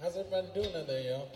How's everybody doing today, y'all?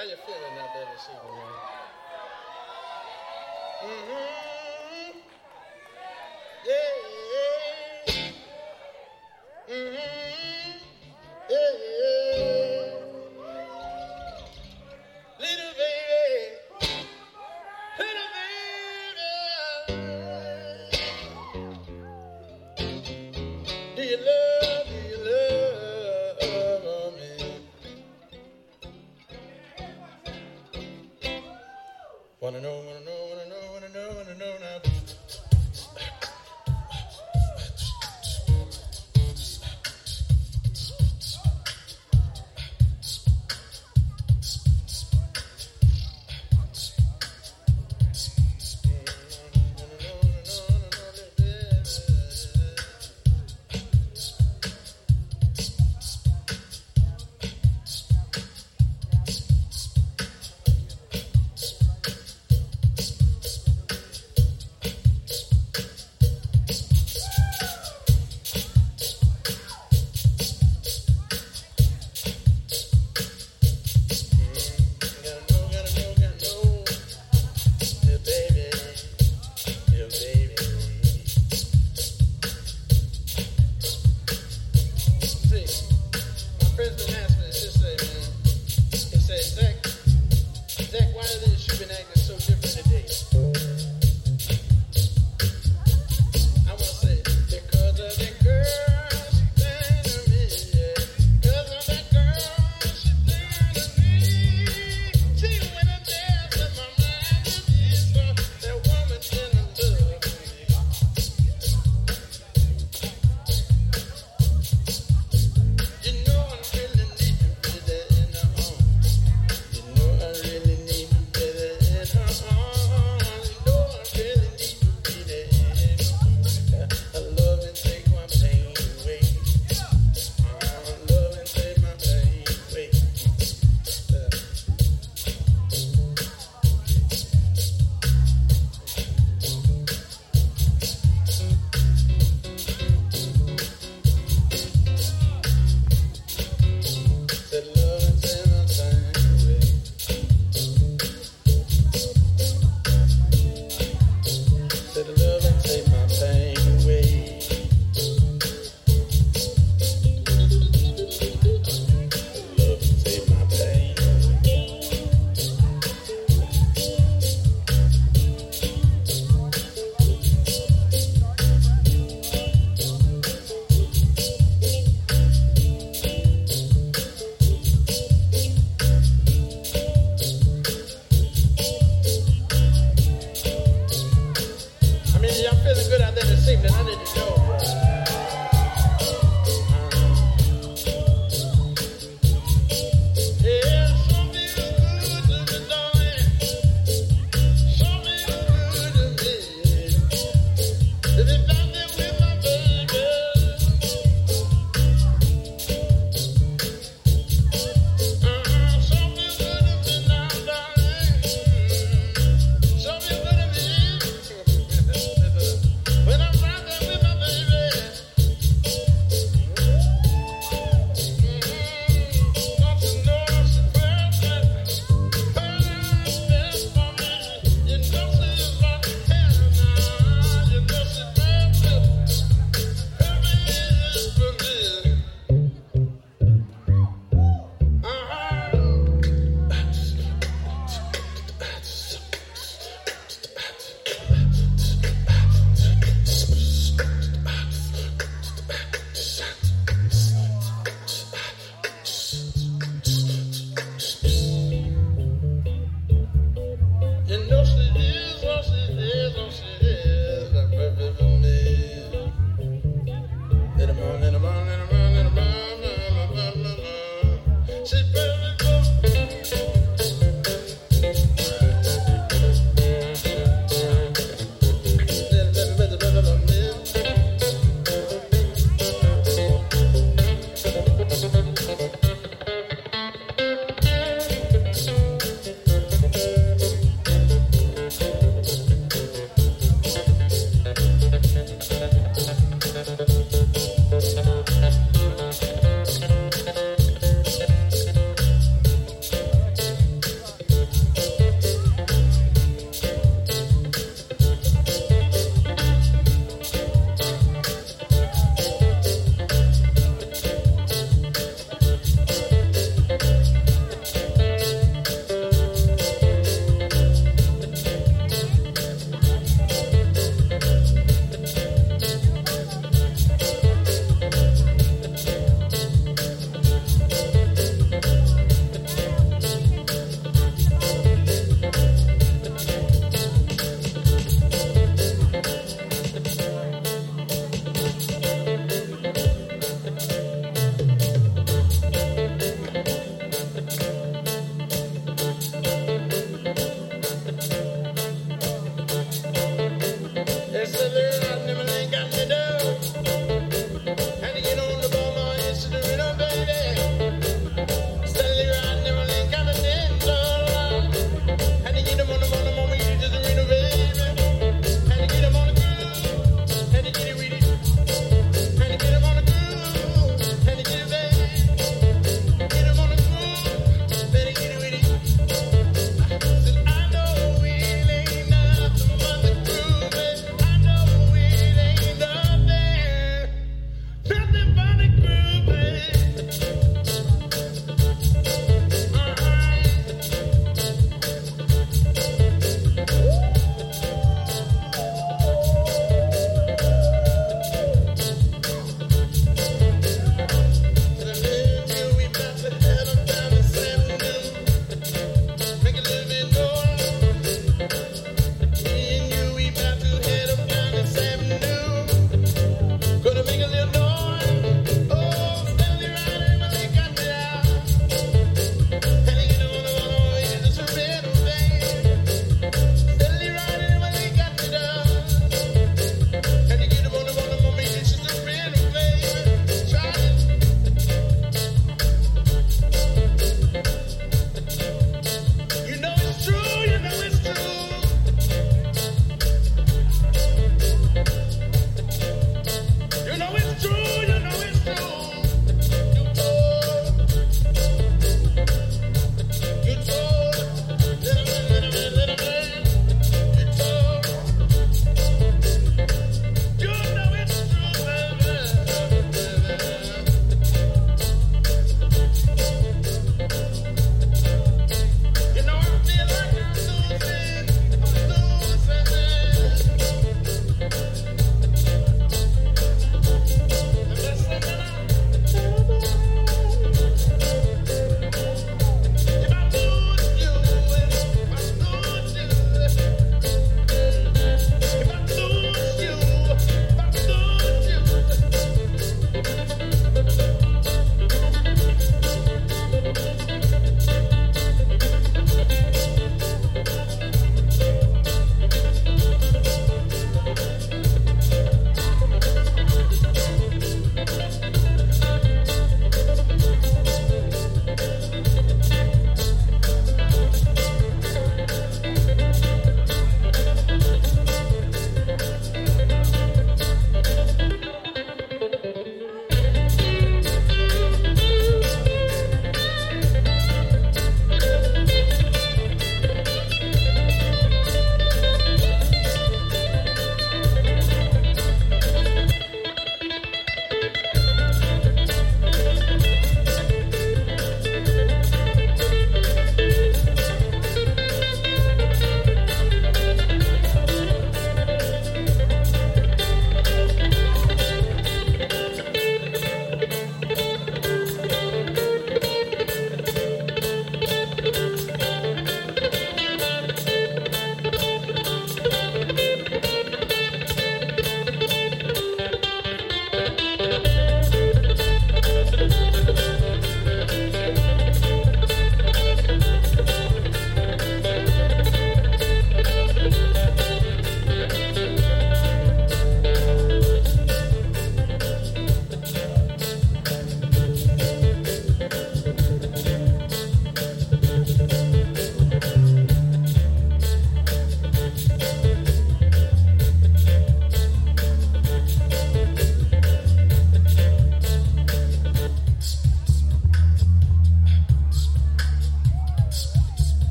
How you feeling out there this evening, man? Mm-hmm.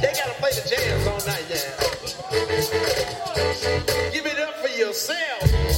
They gotta play the jams all night, yeah. Give it up for yourself.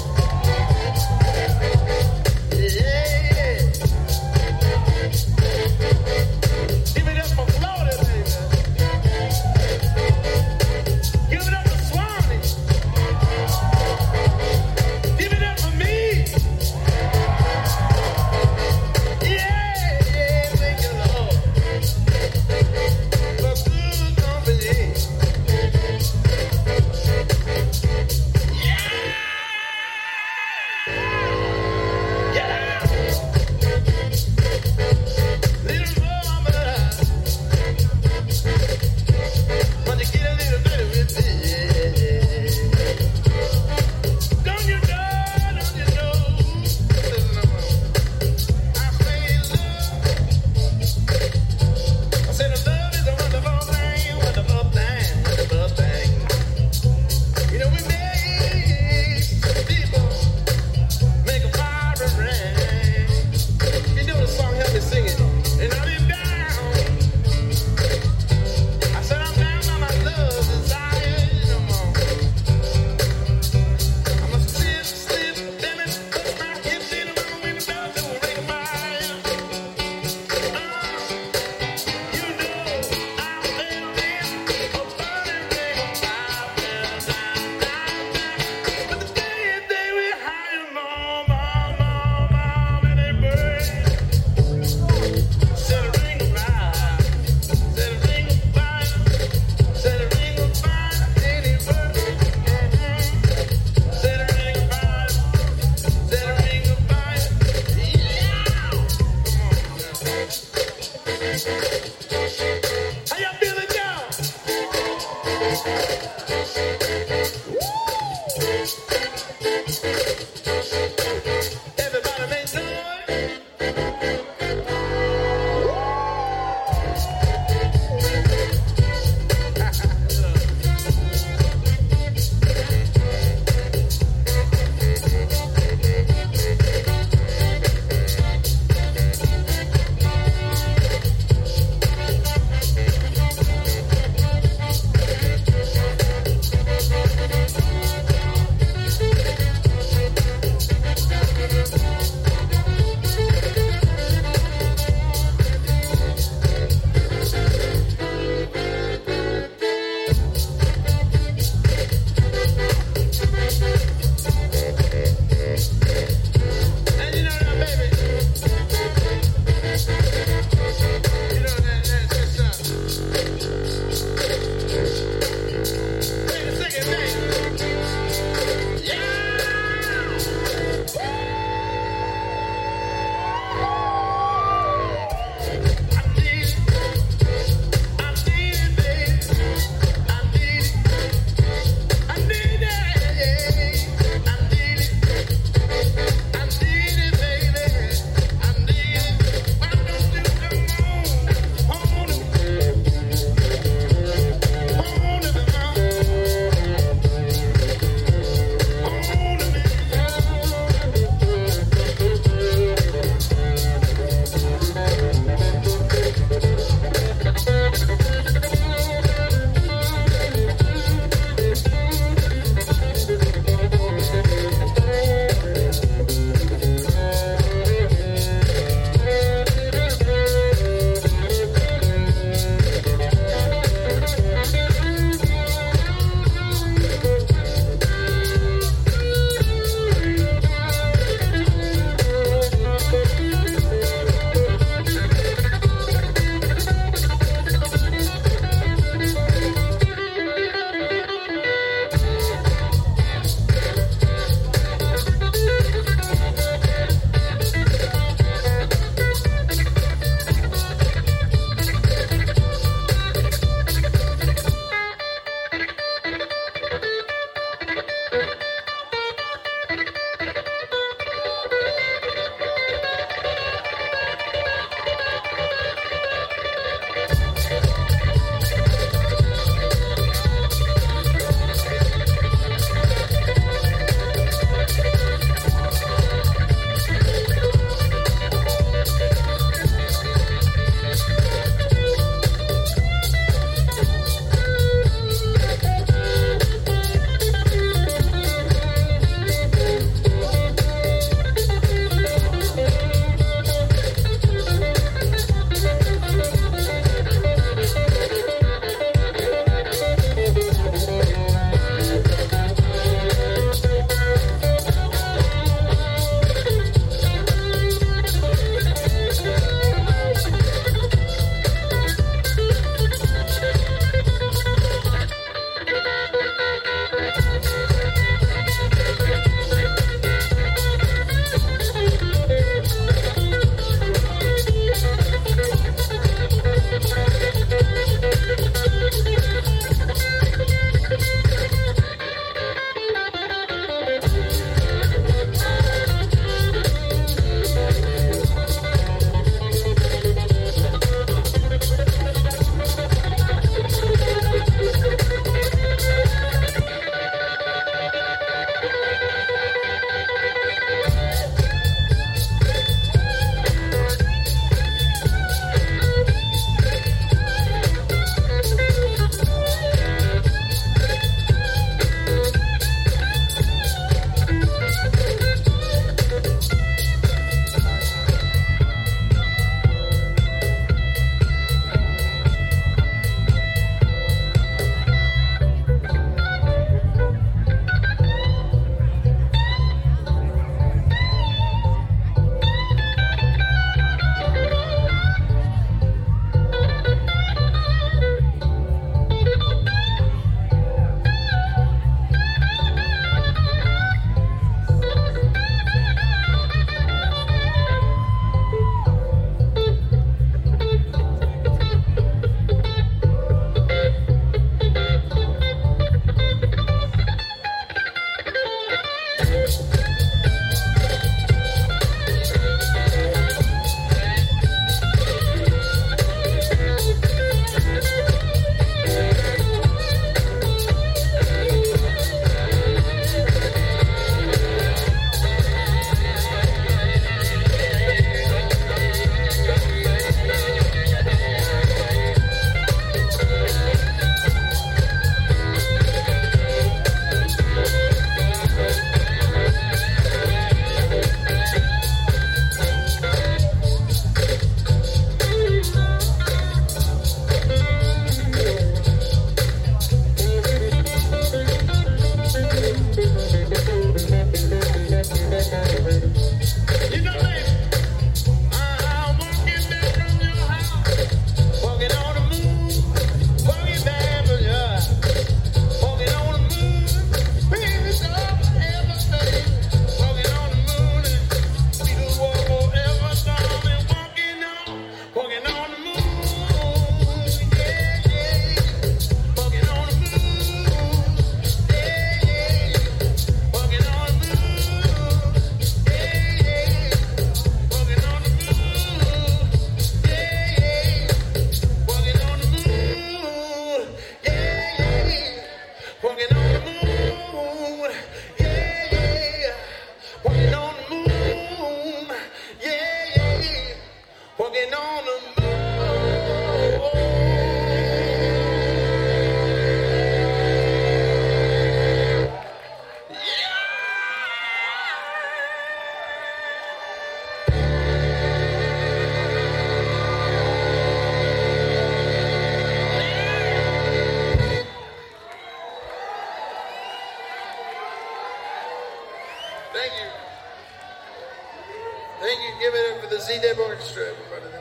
that orchestra, everybody,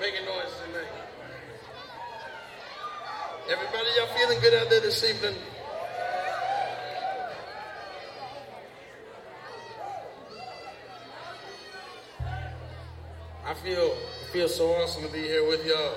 making, making noise tonight. Everybody, y'all feeling good out there this evening? I feel, feel so awesome to be here with y'all.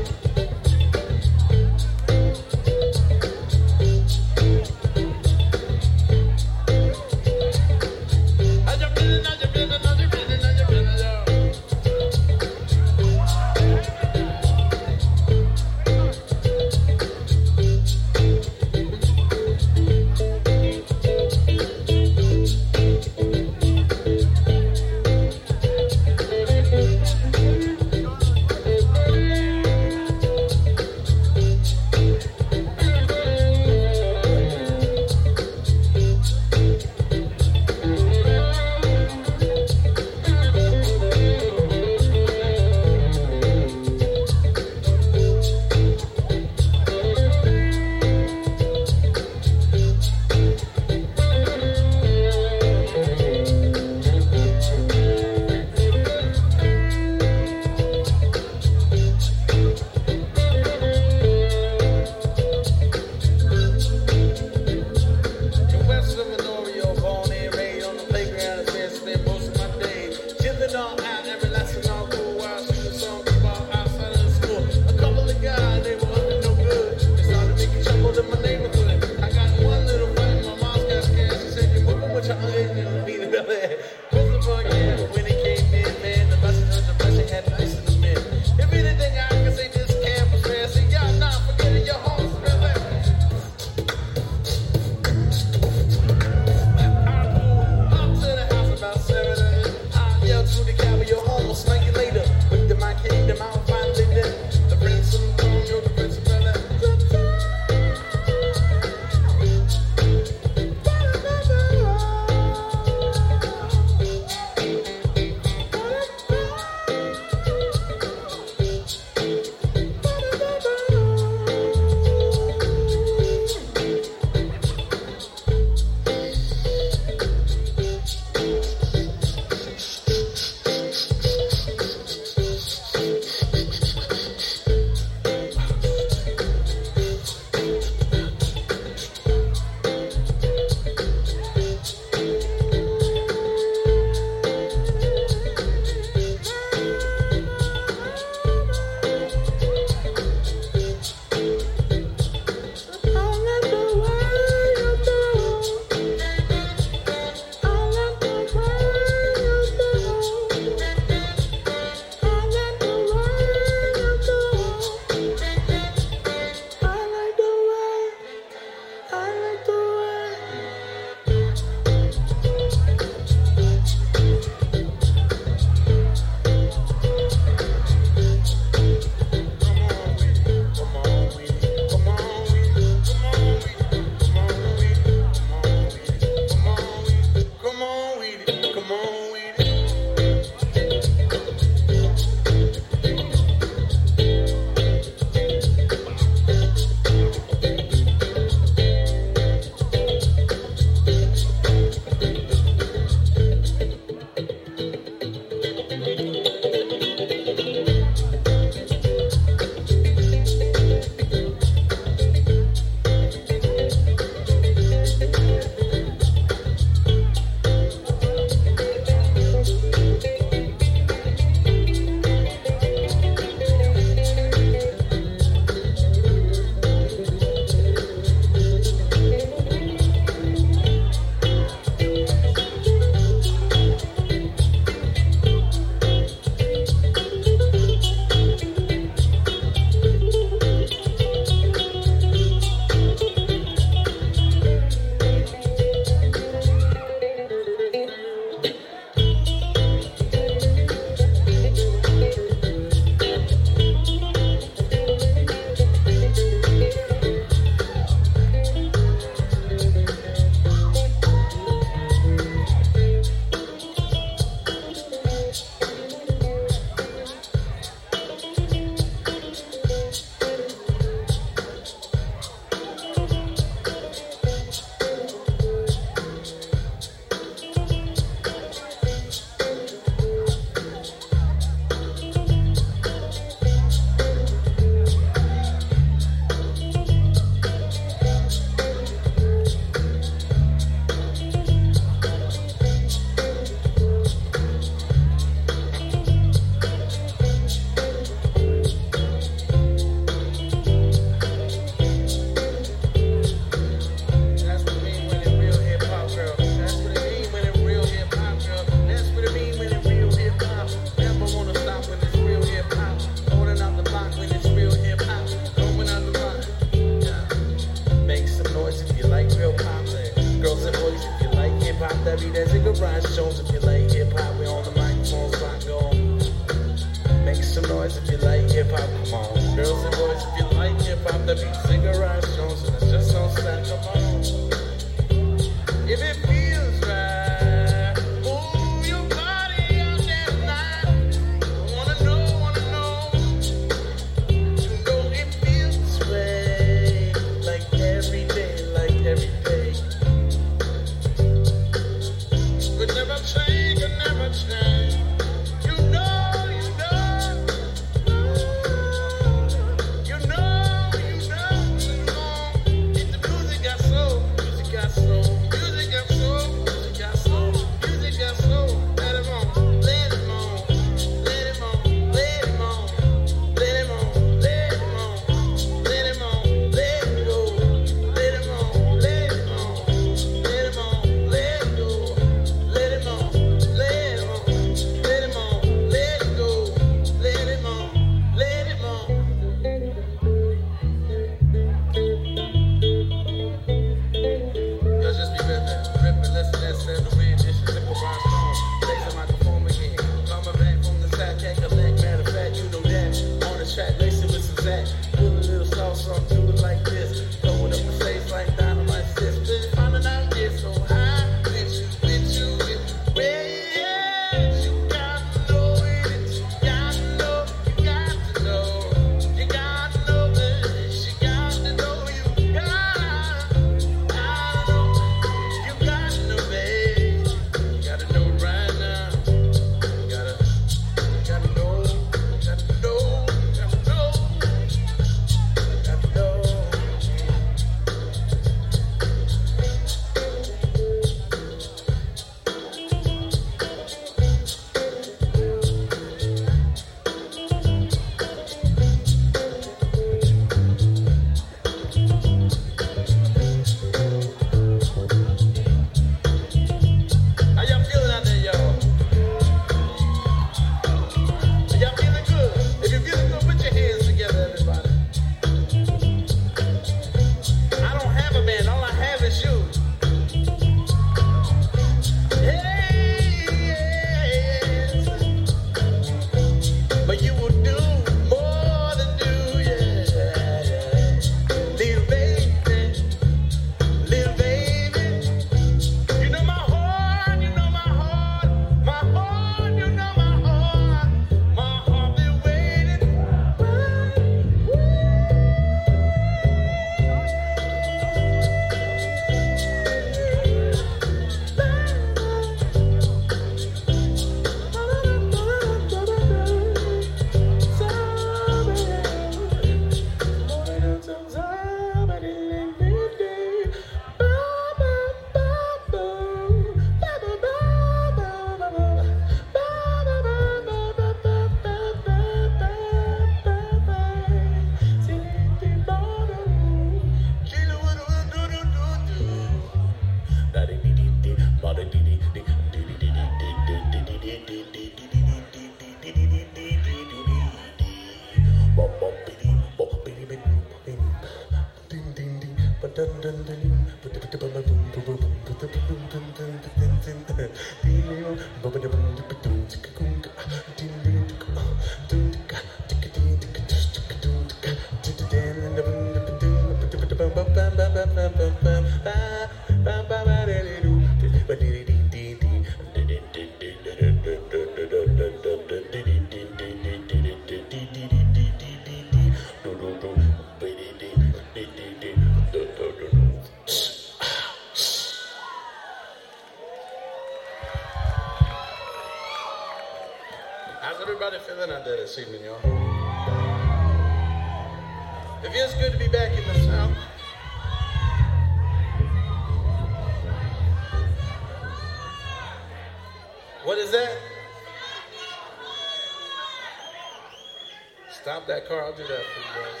that car. I'll do that for you guys.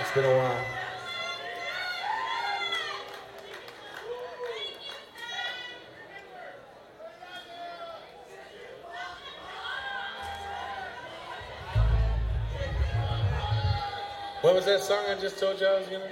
It's been a while. What was that song I just told you I was gonna?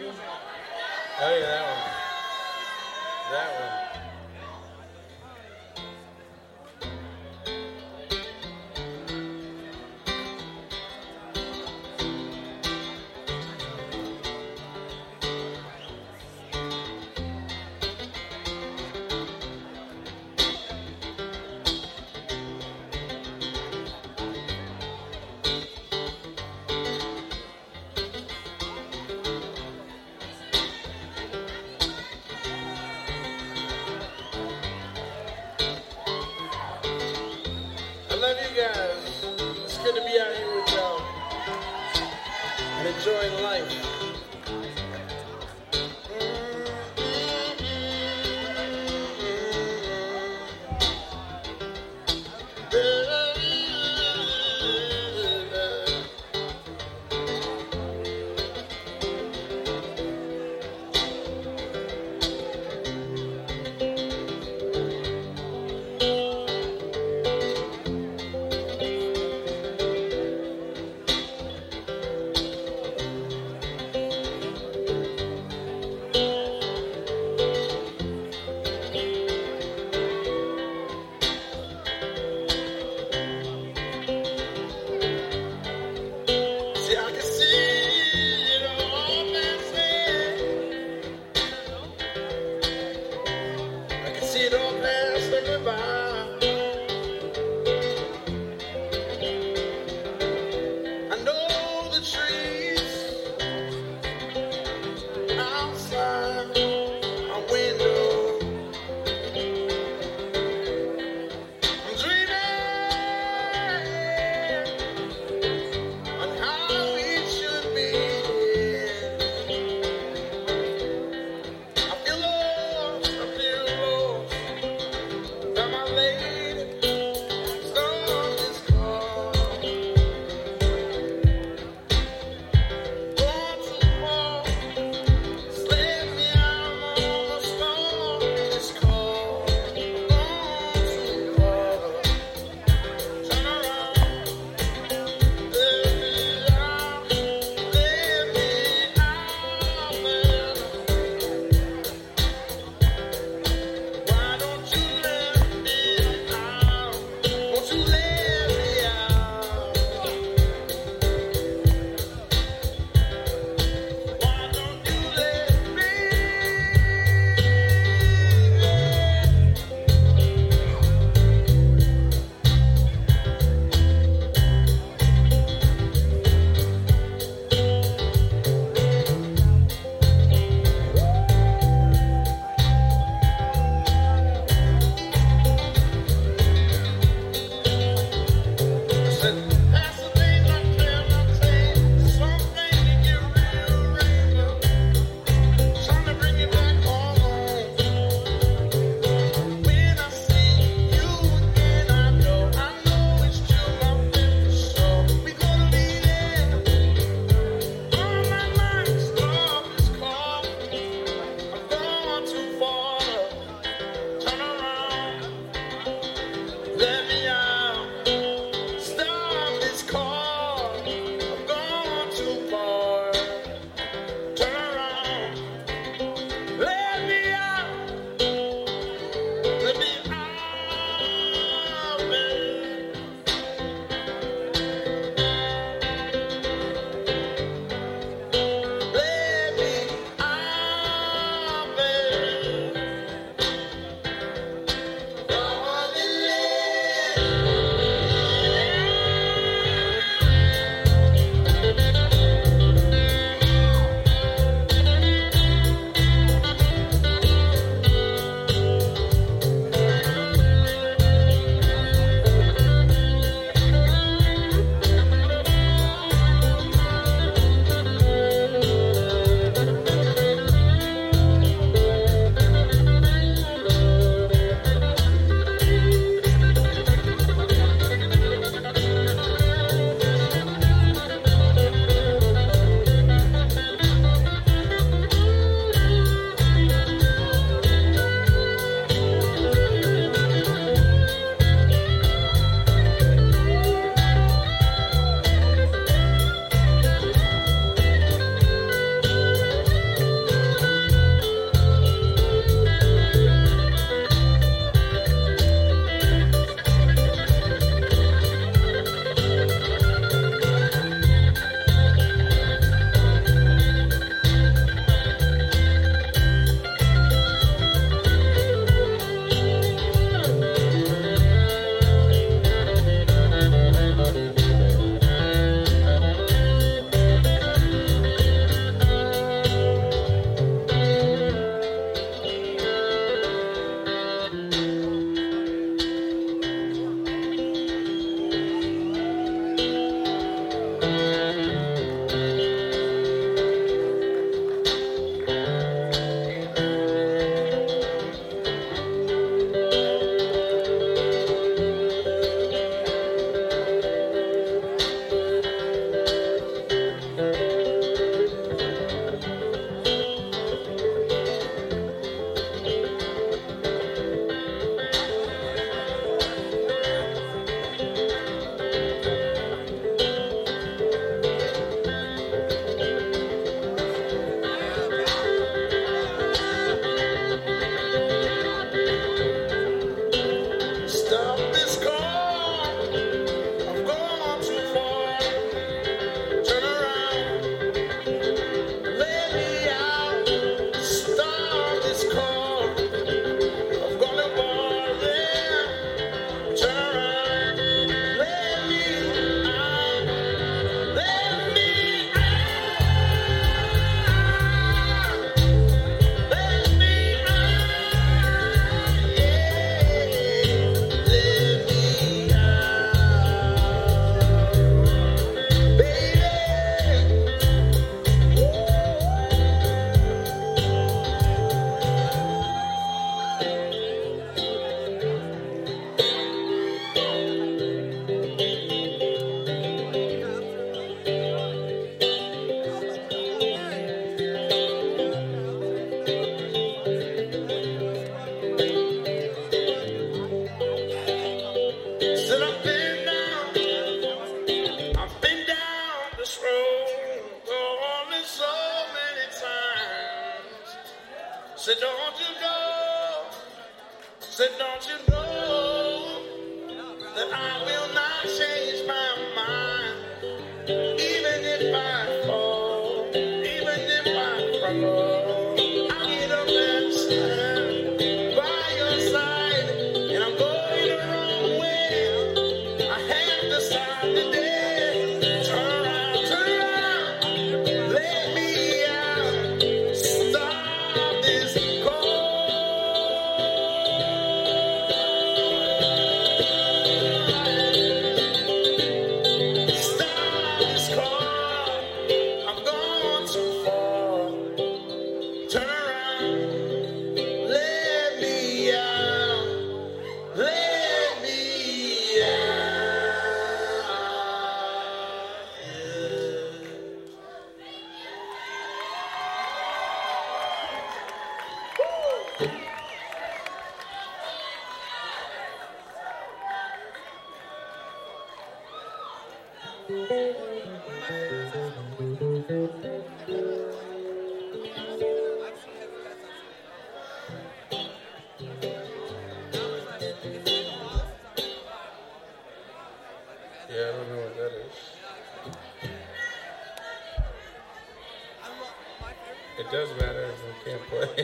It does matter if we can't play. I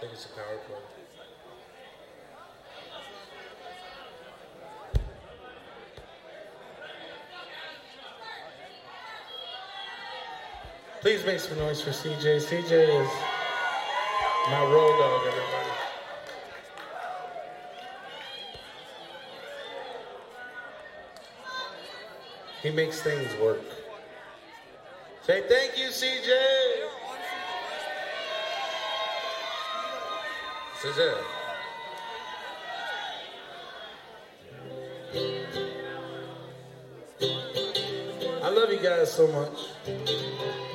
think it's a power play. Please make some noise for CJ. CJ is my role dog, everybody. He makes things work. Say thank you, CJ. Suzanne. I love you guys so much.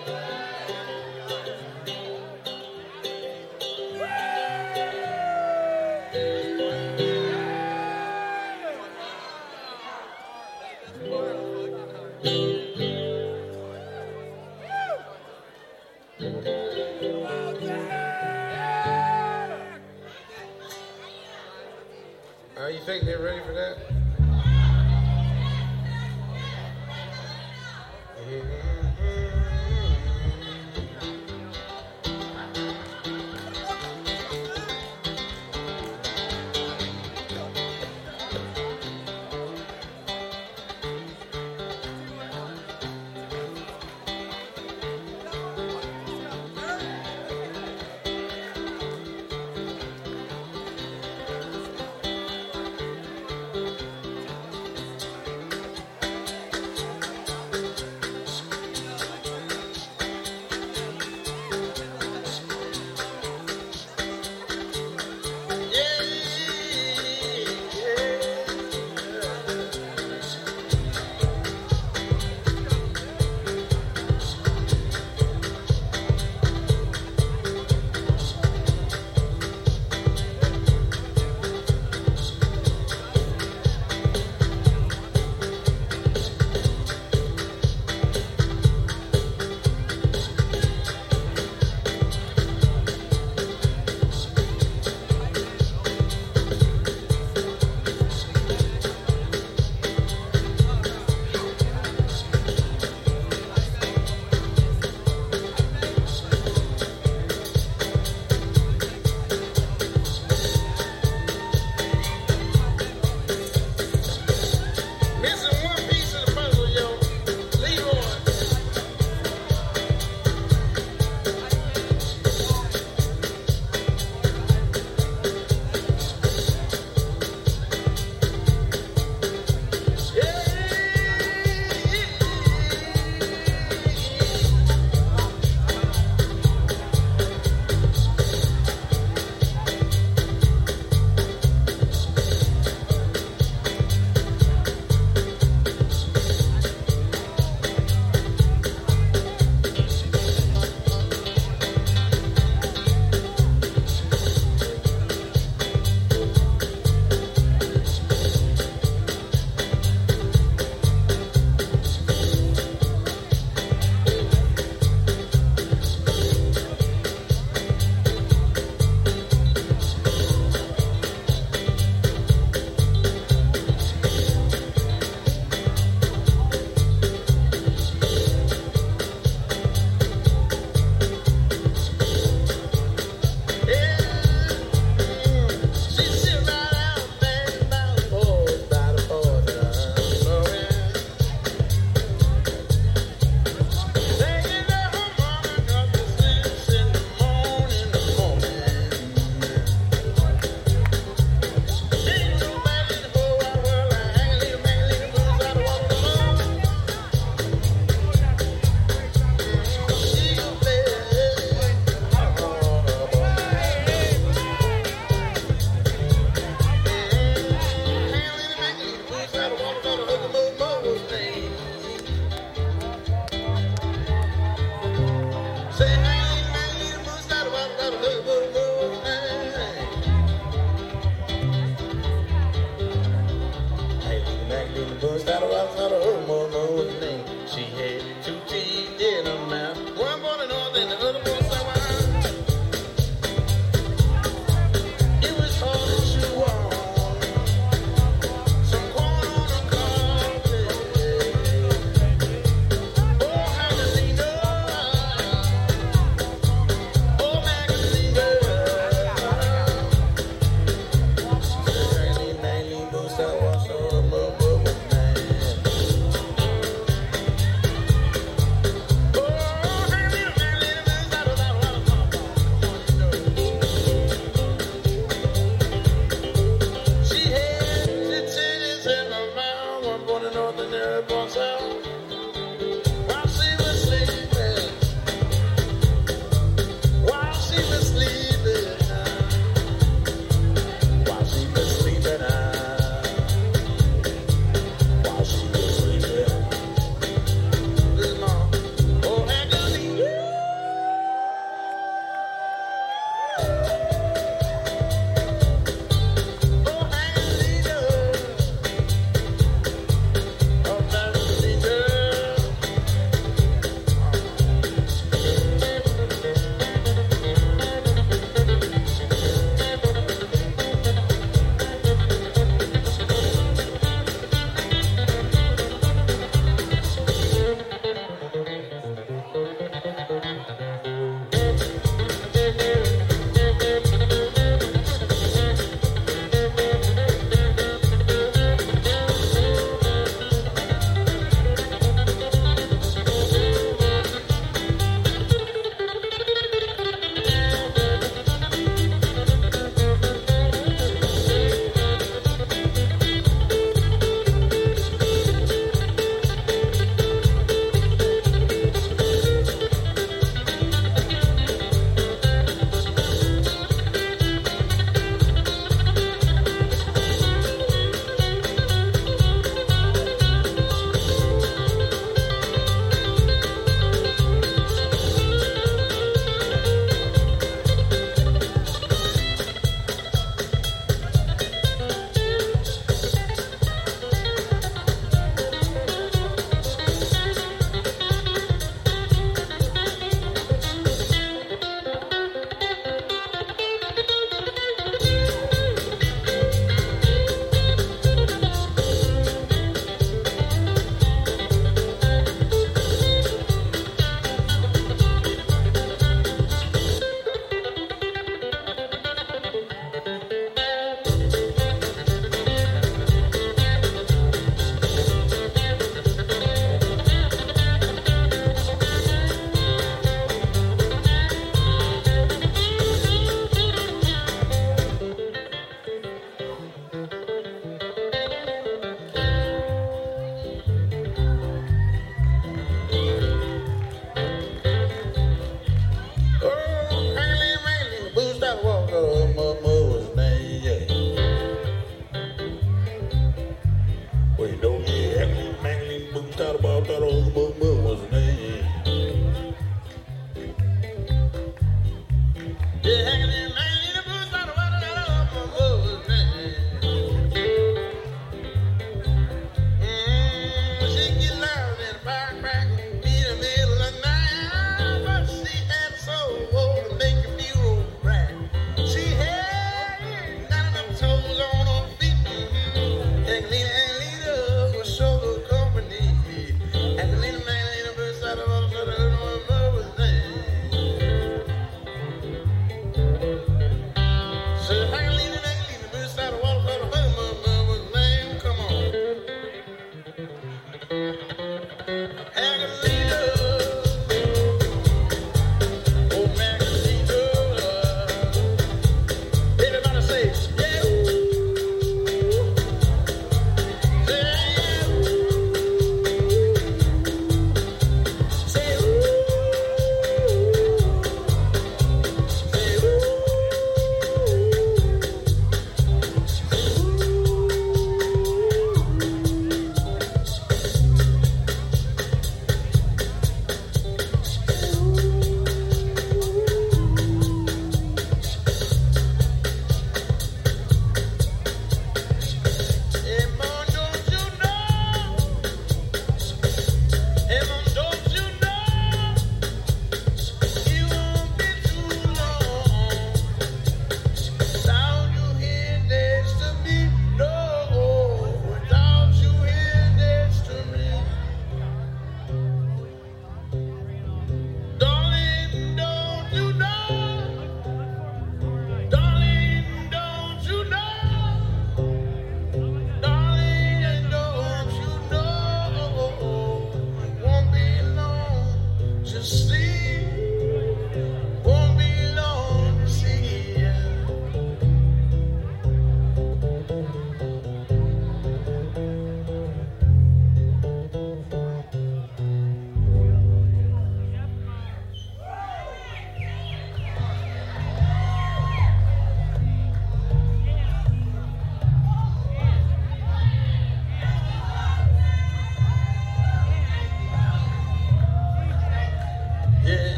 Hey!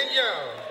Thank y'all.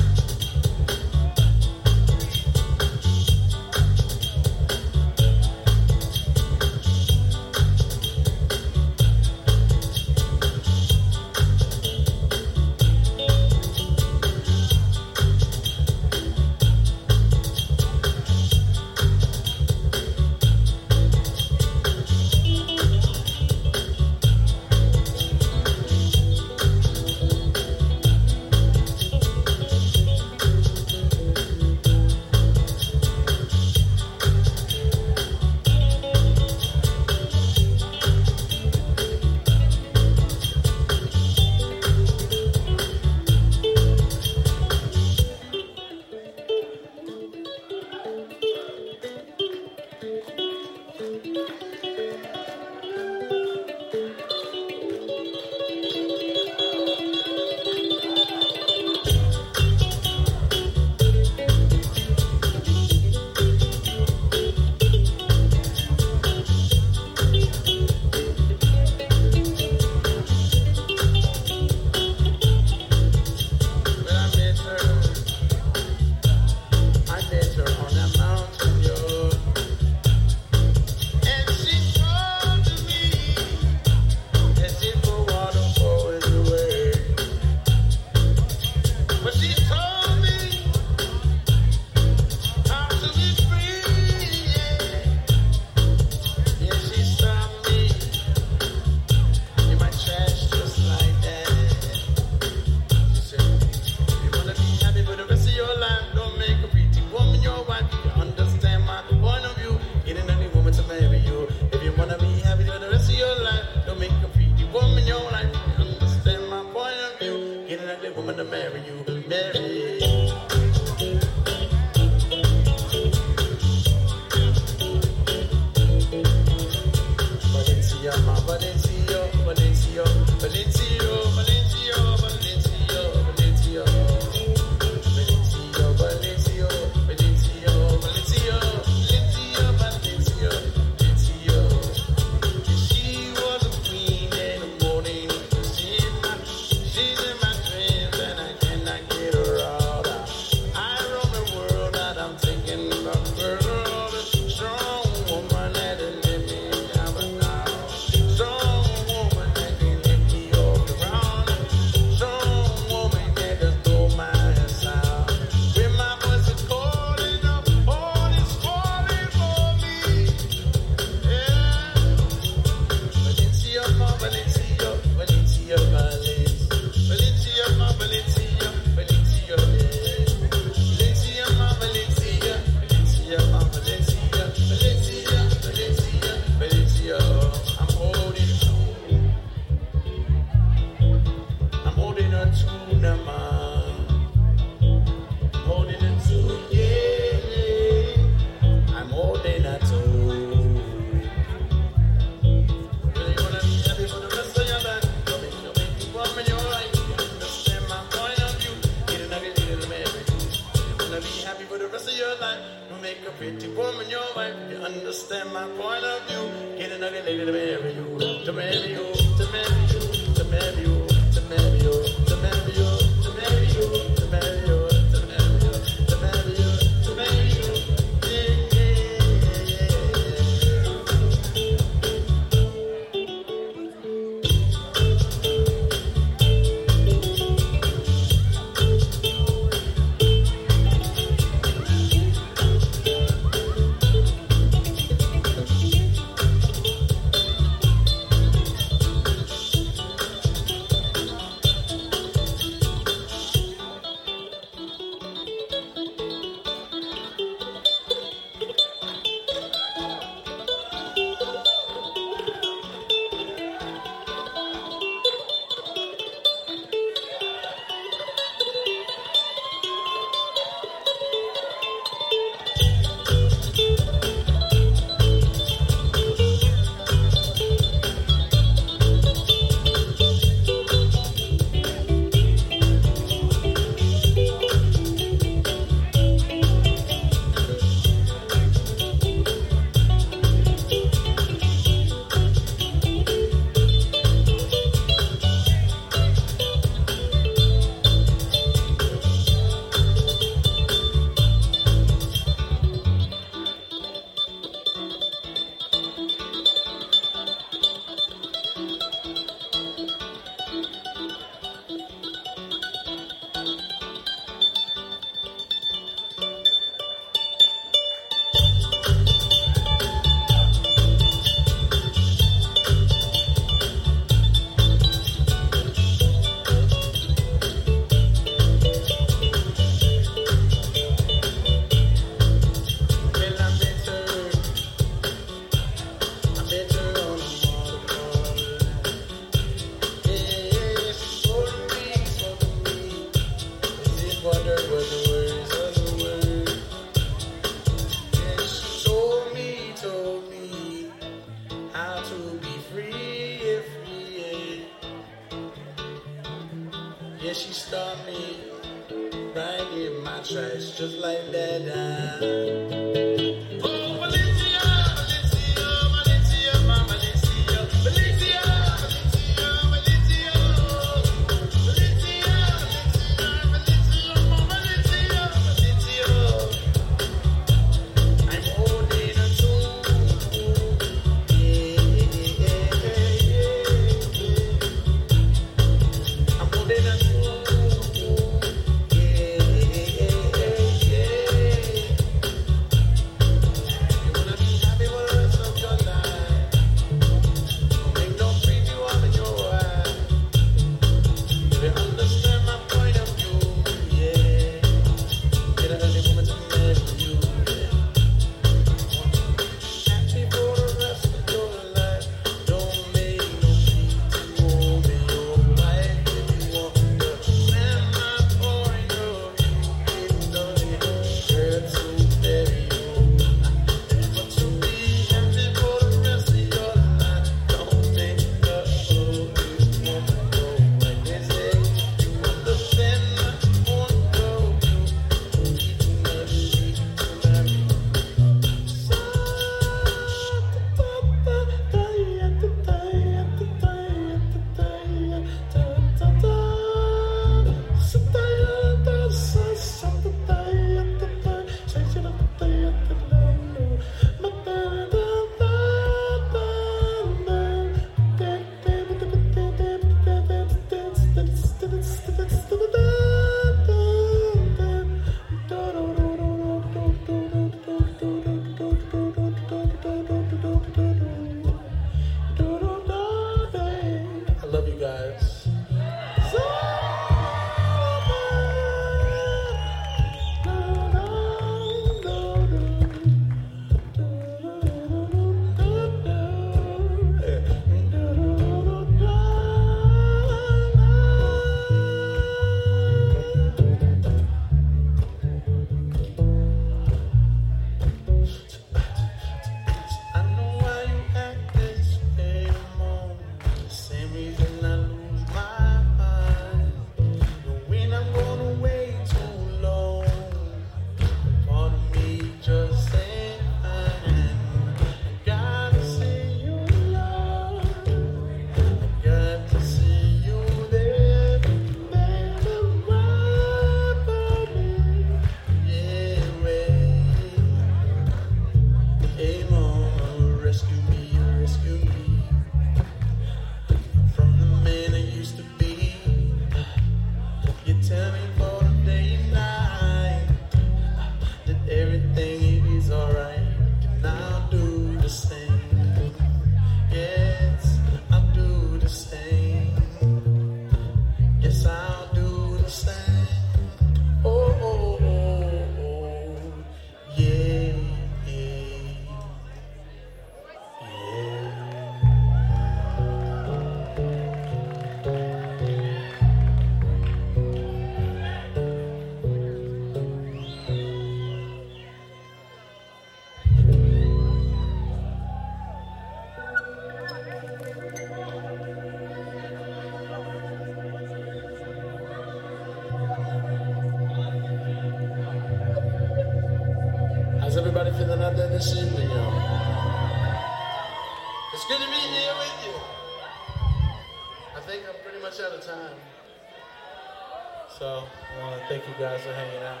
guys are hanging out.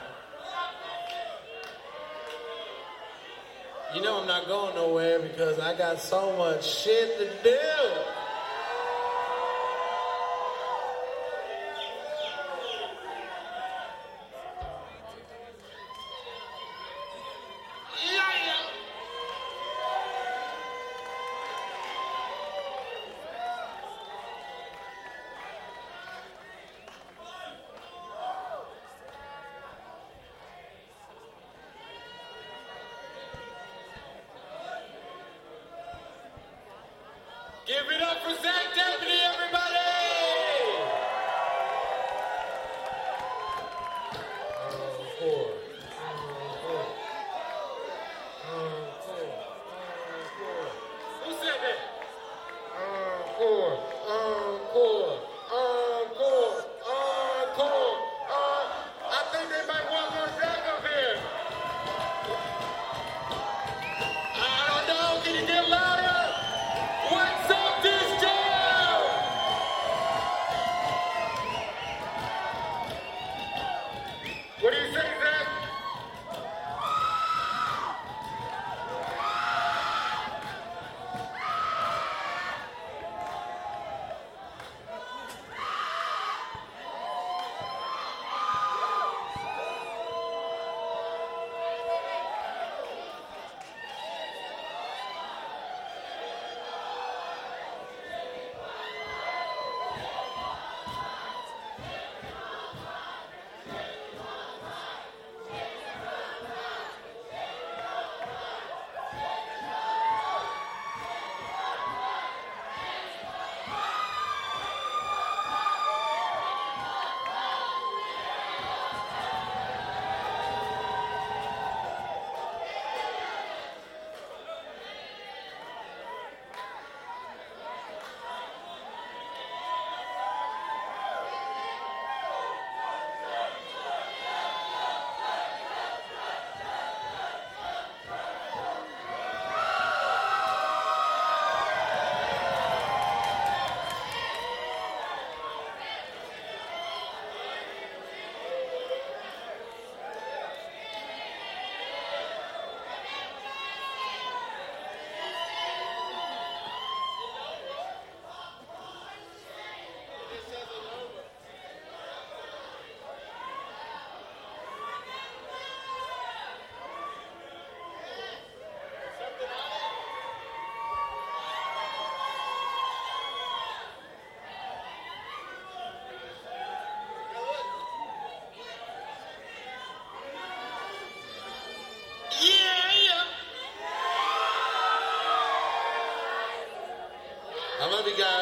You know I'm not going nowhere because I got so much shit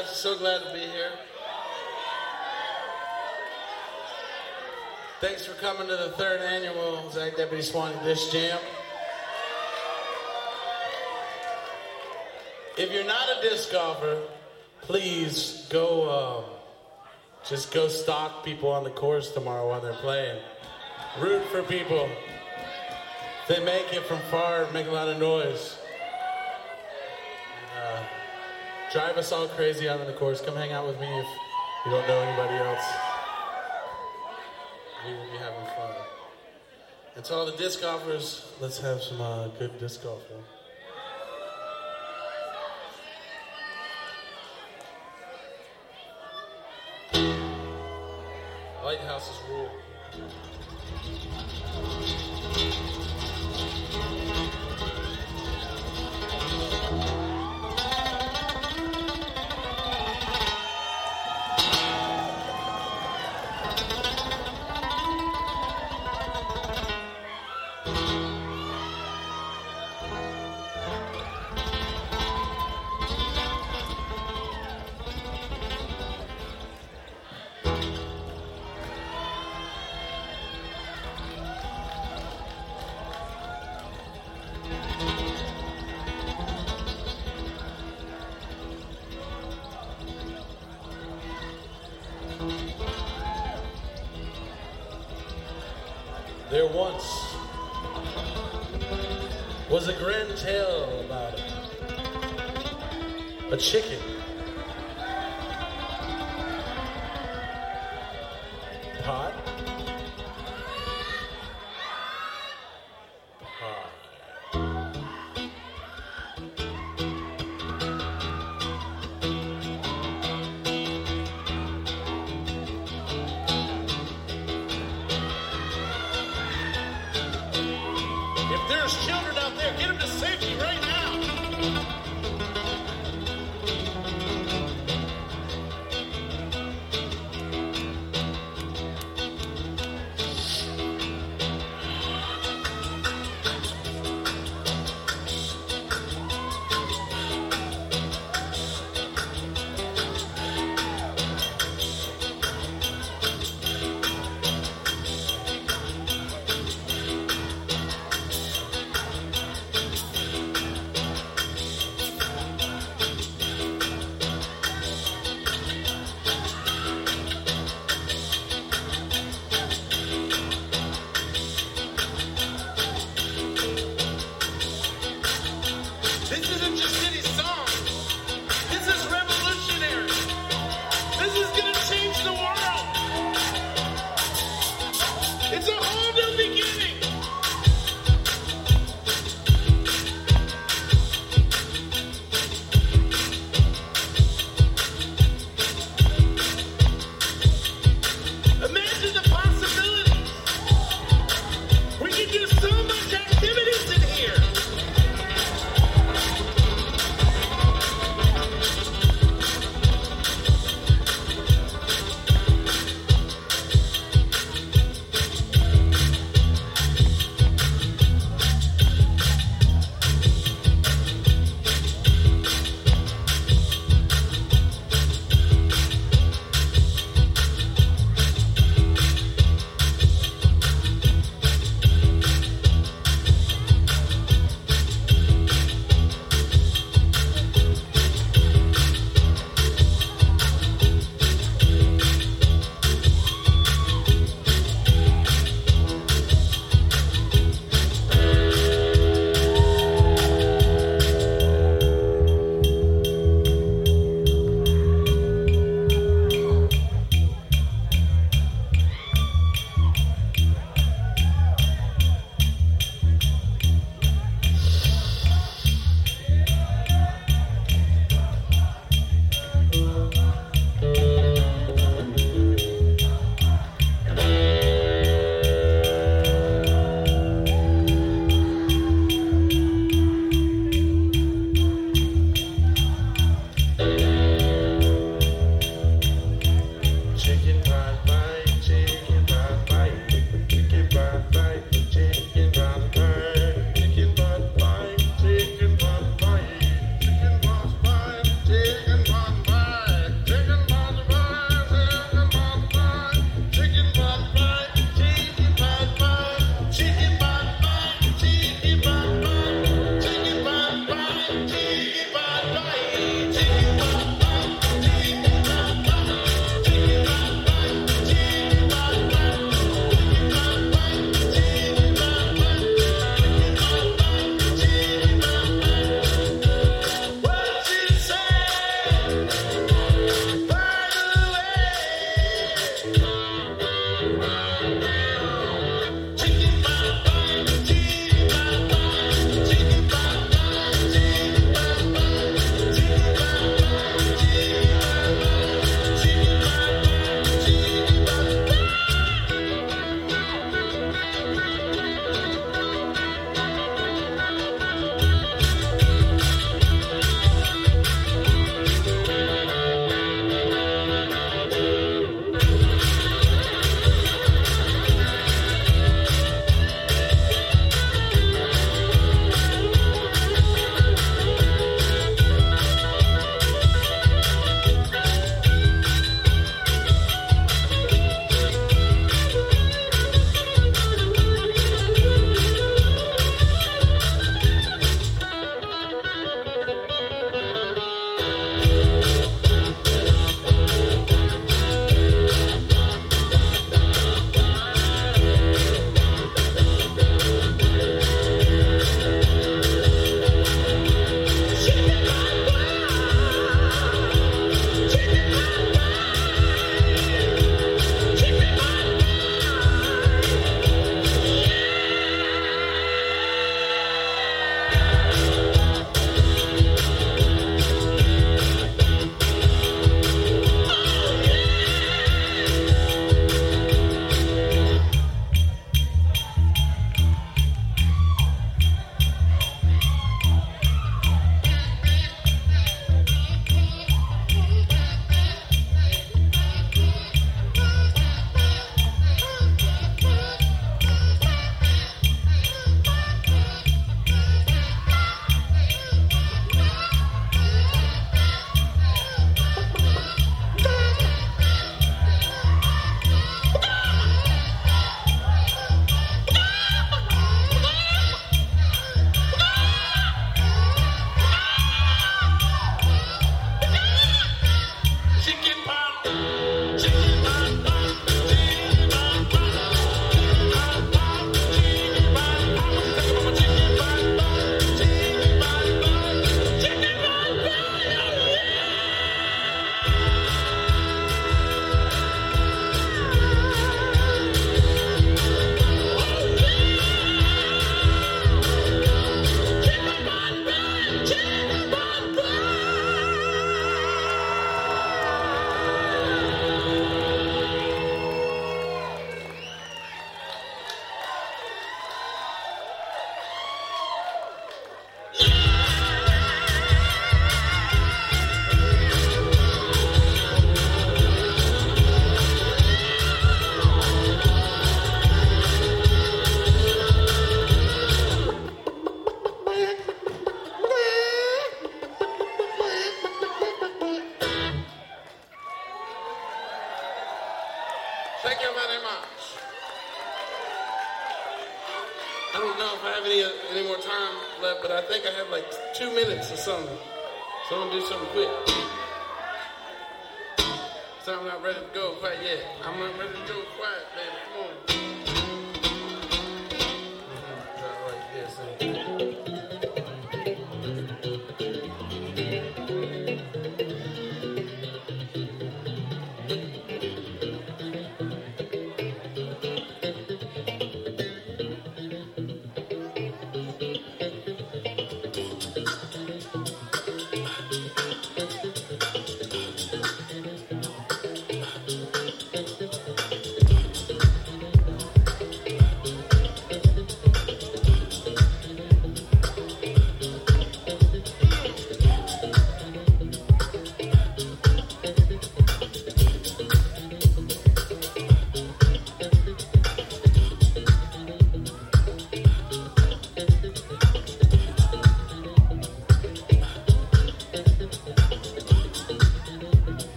guys. So glad to be here. Thanks for coming to the third annual Zach Deputy Suwannee Disc Jam. If you're not a disc golfer, please go. Um, just go stalk people on the course tomorrow while they're playing. Root for people. They make it from far, make a lot of noise. Drive us all crazy out on the course. Come hang out with me if you don't know anybody else. We will be having fun. And to all the disc golfers, let's have some uh, good disc golf.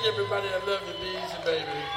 Thank everybody. I love you, bees and baby.